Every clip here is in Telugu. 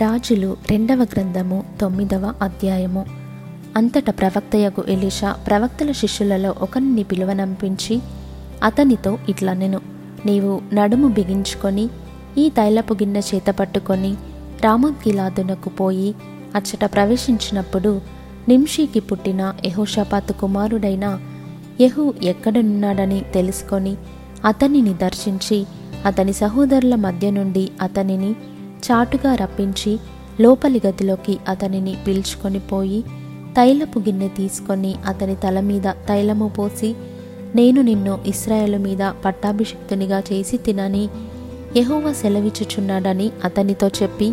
రాజులు రెండవ గ్రంథము తొమ్మిదవ అధ్యాయము. అంతట ప్రవక్తయగు ఎలీషా ప్రవక్తల శిష్యులలో ఒకరిని పిలువనంపించి అతనితో ఇట్లా నేను నీవు నడుము బిగించుకొని ఈ తైలపు గిన్నె చేత పట్టుకొని రామోద్గిలాదునకు పోయి అచ్చట ప్రవేశించినప్పుడు నింషీకి పుట్టిన యహోషపాత్ కుమారుడైన యహు ఎక్కడనున్నాడని తెలుసుకొని అతనిని దర్శించి అతని సహోదరుల మధ్య నుండి అతనిని చాటుగా రప్పించి లోపలి గదిలోకి అతనిని పిలుచుకొని పోయి తైలపు గిన్నె తీసుకొని అతని తల మీద తైలము పోసి నేను నిన్ను ఇస్రాయేలు మీద పట్టాభిషిక్తునిగా చేసి తినని యహోవ సెలవిచ్చుచున్నాడని అతనితో చెప్పి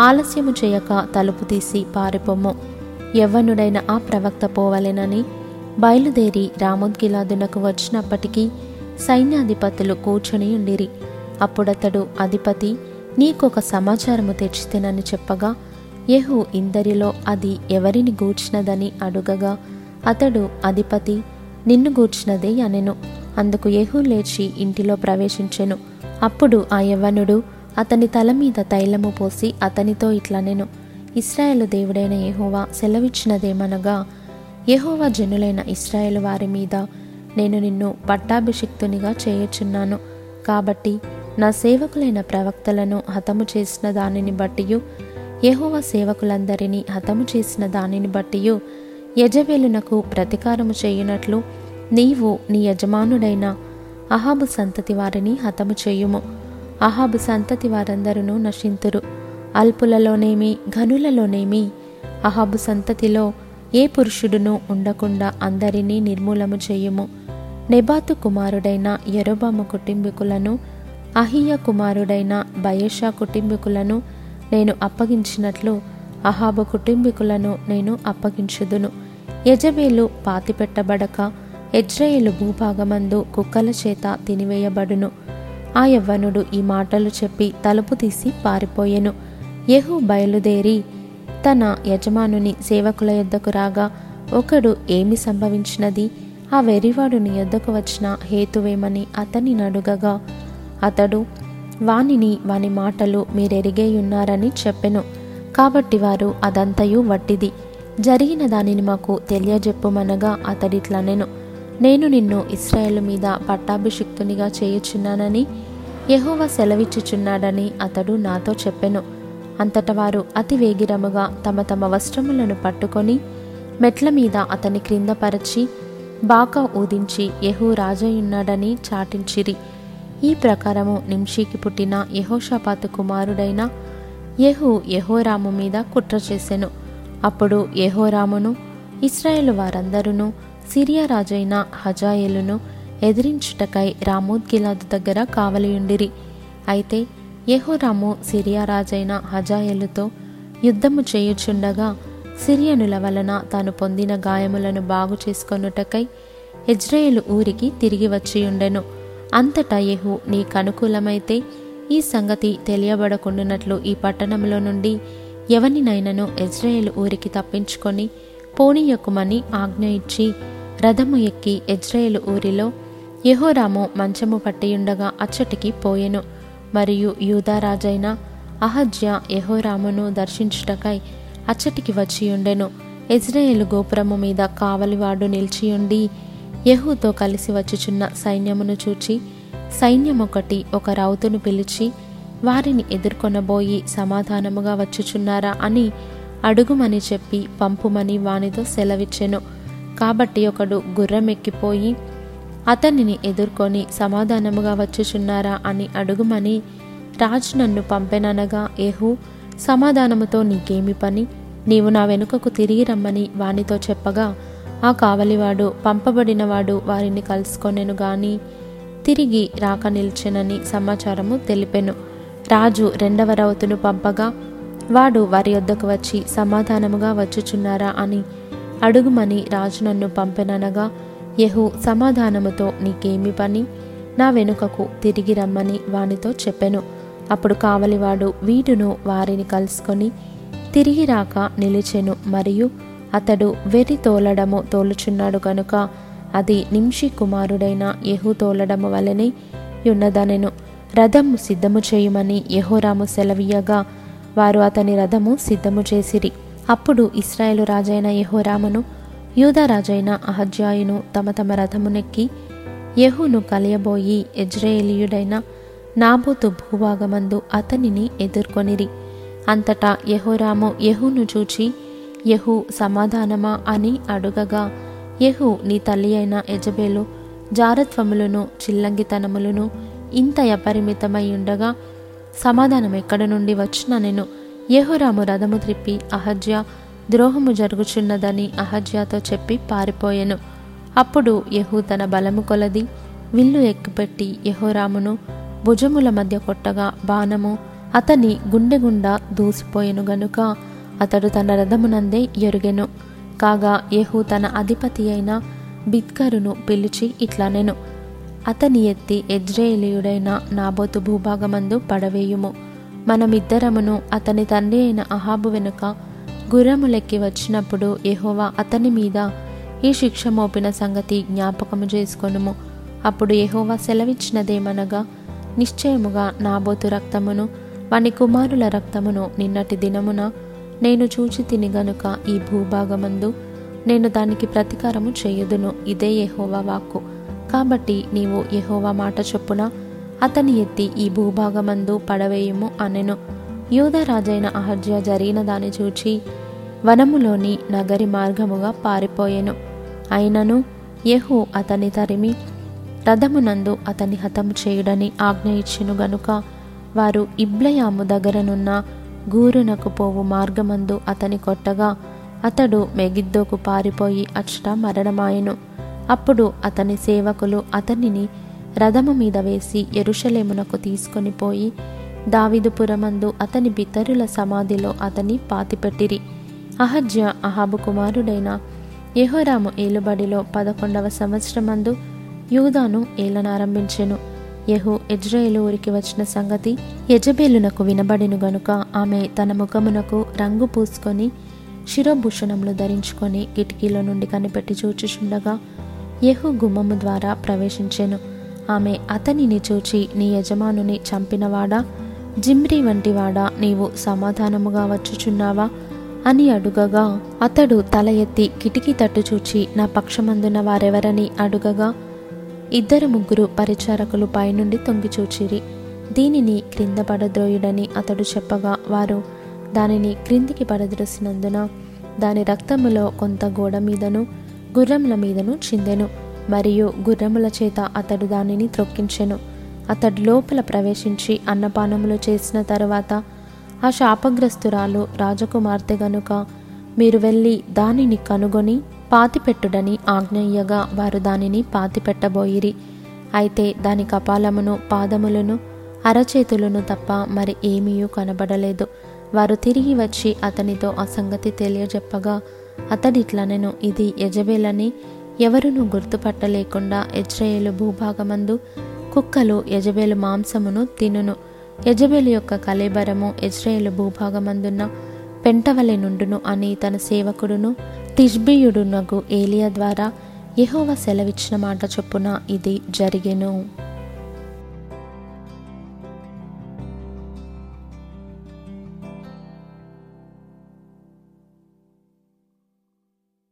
ఆలస్యము చేయక తలుపు తీసి పారిపోము యవ్వనుడైన ఆ ప్రవక్త పోవలెనని బయలుదేరి రామోద్గిలాదునకు వచ్చినప్పటికీ సైన్యాధిపతులు కూర్చొని ఉండిరి. అప్పుడతడు అధిపతి నీకొక సమాచారము తెచ్చితేనని చెప్పగా యహు ఇందరిలో అది ఎవరిని గూర్చినదని అడుగగా అతడు అధిపతి నిన్ను గూర్చినదే అనెను. అందుకు యహు లేచి ఇంటిలో ప్రవేశించెను. అప్పుడు ఆ యవ్వనుడు అతని తల మీద తైలము పోసి అతనితో ఇట్లనెను ఇస్రాయేలు దేవుడైన యహోవా సెలవిచ్చినదేమనగా యహోవా జనులైన ఇస్రాయేల్ వారి మీద నేను నిన్ను పట్టాభిషిక్తునిగా చేయుచున్నాను. కాబట్టి నా సేవకులైన ప్రవక్తలను హతము చేసిన దానిని బట్టియు యహోవ సేవకులందరినీ హతము చేసిన దానిని బట్టియు యజవేలునకు ప్రతీకారము చేయునట్లు నీవు నీ యజమానుడైన అహాబు సంతతి వారిని హతము చేయుము. అహాబు సంతతి వారందరూ నశింతురు. అల్పులలోనేమి ఘనులలోనేమి అహాబు సంతతిలో ఏ పురుషుడును ఉండకుండా అందరినీ నిర్మూలము చేయుము. నెబాతు కుమారుడైన ఎరోబామ కుటుంబీకులను అహియ కుమారుడైన బయేషా కుటుంబీకులను నేను అప్పగించినట్లు అహాబు కుటుంబీకులను నేను అప్పగించుదును. యజబేలు పాతిపెట్టబడక ఎజ్రయేలు భూభాగమందు కుక్కల చేత తినివేయబడును. ఆ యవ్వనుడు ఈ మాటలు చెప్పి తలుపు తీసి పారిపోయెను. యహు బయలుదేరి తన యజమానుని సేవకుల యొద్దకు రాగా ఒకడు ఏమి సంభవించినది? ఆ వెరివాడు నీ యొద్దకు వచ్చిన హేతువేమని అతని నడుగగా అతడు వానిని వాని మాటలు మీరెరిగేయున్నారని చెప్పెను. కాబట్టి వారు అదంతయు వట్టిది. జరిగిన దానిని మాకు తెలియజెప్పుమనగా అతడిట్లనెను. నేను నిన్ను ఇస్రాయేల్ మీద పట్టాభిషిక్తునిగా చేయుచున్నానని యహోవ సెలవిచ్చుచున్నాడని అతడు నాతో చెప్పెను. అంతట వారు అతి వేగిరముగా తమ తమ వస్త్రములను పట్టుకొని మెట్ల మీద అతని క్రిందపరచి బాకా ఊదించి యహూ రాజయున్నాడని చాటించిరి. ఈ ప్రకారము నింషీకి పుట్టిన యహోషపాతు కుమారుడైన యహు యహోరాము మీద కుట్ర చేసెను. అప్పుడు యహోరామును ఇస్రాయేల్ వారందరూ సిరియా రాజైన హజాయేలును ఎదిరించుటకై రామోద్గిలాదు దగ్గర కావలియుండిరి. అయితే యహోరాము సిరియా రాజైన హజాయేలుతో యుద్ధము చేయుచుండగా సిరియనుల వలన తాను పొందిన గాయములను బాగు చేసుకొనుటకై ఇజ్రాయేలు ఊరికి తిరిగి వచ్చియుండెను. అంతటా యెహు నీకు అనుకూలమైతే ఈ సంగతి తెలియబడకుండునట్లు ఈ పట్టణంలో నుండి ఎవనినైనను ఇజ్రాయేలు ఊరికి తప్పించుకొని పోనీయకుమని ఆజ్ఞ ఇచ్చి రథము ఎక్కి ఇజ్రాయేలు ఊరిలో యహోరాము మంచము పట్టియుండగా అచ్చటికి పోయెను. మరియు యూదారాజైన అహజ్య యహోరామును దర్శించుటకై అచ్చటికి వచ్చియుండెను ఇజ్రాయేలు గోపురము మీద కావలివాడు నిలిచియుండి యహూతో కలిసి వచ్చుచున్న సైన్యమును చూచి సైన్యమొకటి ఒక రౌతును పిలిచి వారిని ఎదుర్కొనబోయి సమాధానముగా వచ్చుచున్నారా అని అడుగుమని చెప్పి పంపుమని వానితో సెలవిచ్చెను. కాబట్టి ఒకడు గుర్రమెక్కిపోయి అతనిని ఎదుర్కొని సమాధానముగా వచ్చుచున్నారా అని అడుగుమని రాజు నన్ను పంపెననగా ఏహు సమాధానముతో నీకేమి పని? నీవు నా వెనుకకు తిరిగి రమ్మని వానితో చెప్పగా ఆ కావలివాడు పంపబడినవాడు వారిని కలుసుకొనెను గాని తిరిగి రాక నిల్చెనని సమాచారము తెలిపెను. రాజు రెండవ రౌతును పంపగా వాడు వారి వద్దకు వచ్చి సమాధానముగా వచ్చుచున్నారా అని అడుగుమని రాజు నన్ను పంపెననగా యహు సమాధానముతో నీకేమి పని? నా వెనుకకు తిరిగి రమ్మని వానితో చెప్పెను. అప్పుడు కావలివాడు వీడును వారిని కలుసుకొని తిరిగి రాక నిలిచెను. మరియు అతడు వెర్రి తోలడము తోలుచున్నాడు కనుక అది నింషి కుమారుడైన యహు తోలడము వలనే యున్నదనెను రథము సిద్ధము చేయమని యహోరాము సెలవీయగా వారు అతని రథము సిద్ధము చేసిరి. అప్పుడు ఇస్రాయేలు రాజైన యహోరామును యూదరాజైన అహజ్యాయును తమ తమ రథమునెక్కి యహును కలియబోయి ఎజ్రేలియుడైన నాబోతు భూభాగమందు అతనిని ఎదుర్కొనిరి. అంతటా యహోరాము యహును చూచి యహు సమాధానమా అని అడుగగా యహు నీ తల్లి అయిన యజబేలు జారత్వములను చిల్లంగితనములను ఇంత అపరిమితమై ఉండగా సమాధానం ఎక్కడ నుండి వచ్చిన నేను యహురాము రథము త్రిప్పి అహజ్య ద్రోహము జరుగుచున్నదని అహజ్యాతో చెప్పి పారిపోయెను. అప్పుడు యహు తన బలము కొలది విల్లు ఎక్కుపెట్టి యహోరామును భుజముల మధ్య కొట్టగా బాణము అతని గుండె గుండా దూసిపోయెను గనుక అతడు తన రథమునందే ఎరుగెను. కాగా యహు తన అధిపతి అయిన బిద్కరును పిలిచి ఇట్లా నేను అతని ఎత్తి ఎజ్రేలియుడైన నాబోతు భూభాగమందు పడవేయుము. మనమిద్దరమును అతని తండ్రి అయిన అహాబు వెనుక గుర్రములెక్కి వచ్చినప్పుడు యహోవా అతని మీద ఈ శిక్ష మోపిన సంగతి జ్ఞాపకము చేసుకొనుము. అప్పుడు యహోవా సెలవిచ్చినదేమనగా నిశ్చయముగా నాబోతు రక్తమును వాని కుమారుల రక్తమును నిన్నటి దినమున నేను చూచి తిని గనుక ఈ భూభాగమందు నేను దానికి ప్రతీకారము చేయుదును ఇదే యహోవా వాక్కు. కాబట్టి నీవు యహోవా మాట చొప్పున అతని ఎత్తి ఈ భూభాగమందు పడవేయుము అనెను. యూద రాజైన జరిగిన దాన్ని చూచి వనములోని నగరి మార్గముగా పారిపోయెను. అయినను యెహూ అతని తరిమి రథమునందు అతని హతము చేయుడని ఆజ్ఞ ఇచ్చెను గనుక వారు ఇబ్లయాము దగ్గరనున్న గూరునకు పోవు మార్గమందు అతని కొట్టగా అతడు మెగిద్దోకు పారిపోయి అచ్చట మరణమాయెను. అప్పుడు అతని సేవకులు అతనిని రథము మీద వేసి ఎరుషలేమునకు తీసుకొని పోయి దావిదుపురమందు అతని పితరుల సమాధిలో అతని పాతిపెట్టిరి. అహజ్య అహాబు కుమారుడైన యహోరాము ఏలుబడిలో పదకొండవ సంవత్సరమందు యూదాను ఏలనారంభించెను. యెహూ ఎజ్రాయేలు ఊరికి వచ్చిన సంగతి యజబేలునకు వినబడిను గనుక ఆమె తన ముఖమునకు రంగు పూసుకొని శిరోభూషణములు ధరించుకొని కిటికీలో నుండి కనిపెట్టి చూచుచుండగా యహు గుమ్మము ద్వారా ప్రవేశించెను. ఆమె అతనిని చూచి నీ యజమానుని చంపినవాడా? జిమ్రీ వంటివాడా? నీవు సమాధానముగా వచ్చుచున్నావా? అని అడుగగా అతడు తల ఎత్తి కిటికీ తట్టు చూచి నా పక్షమందున వారెవరని? అడుగగా ఇద్దరు ముగ్గురు పరిచారకులు పైనుండి తొంగిచూచిరి. దీనిని క్రింద పడద్రోయుడని అతడు చెప్పగా వారు దానిని క్రిందికి పడద్రోసినందున దాని రక్తములో కొంత గోడ మీదను గుర్రముల మీదను చిందెను. మరియు గుర్రముల చేత అతడు దానిని త్రొక్కించెను. అతడు లోపల ప్రవేశించి అన్నపానములు చేసిన తరువాత ఆ శాపగ్రస్తురాలు రాజకుమార్తె గనుక మీరు వెళ్ళి దానిని కనుగొని పాతిపెట్టుడని ఆజ్ఞయ్యగా వారు దానిని పాతిపెట్టబోయిరి. అయితే దాని కపాలమును పాదములను అరచేతులను తప్ప మరి ఏమీయూ కనబడలేదు. వారు తిరిగి వచ్చి అతనితో ఆ సంగతి తెలియజెప్పగా అతడిట్లనెను ఇది యజబేలని ఎవరును గుర్తుపట్టలేకుండా ఎజ్రయేలు భూభాగమందు కుక్కలు యజబేలు మాంసమును తినును. యజబేలు యొక్క కలేబరము ఇజ్రాయేలు భూభాగమందున్న పెంటవలె నుండును అని తన సేవకుడును తిష్బీయుడునగు ఏలియా ద్వారా యహోవ సెలవిచ్చిన మాట చొప్పున ఇది జరిగెను.